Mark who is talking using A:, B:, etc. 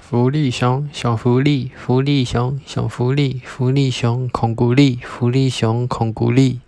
A: 福利熊小福利福利熊小福利福利熊恐怖力福利熊恐怖力。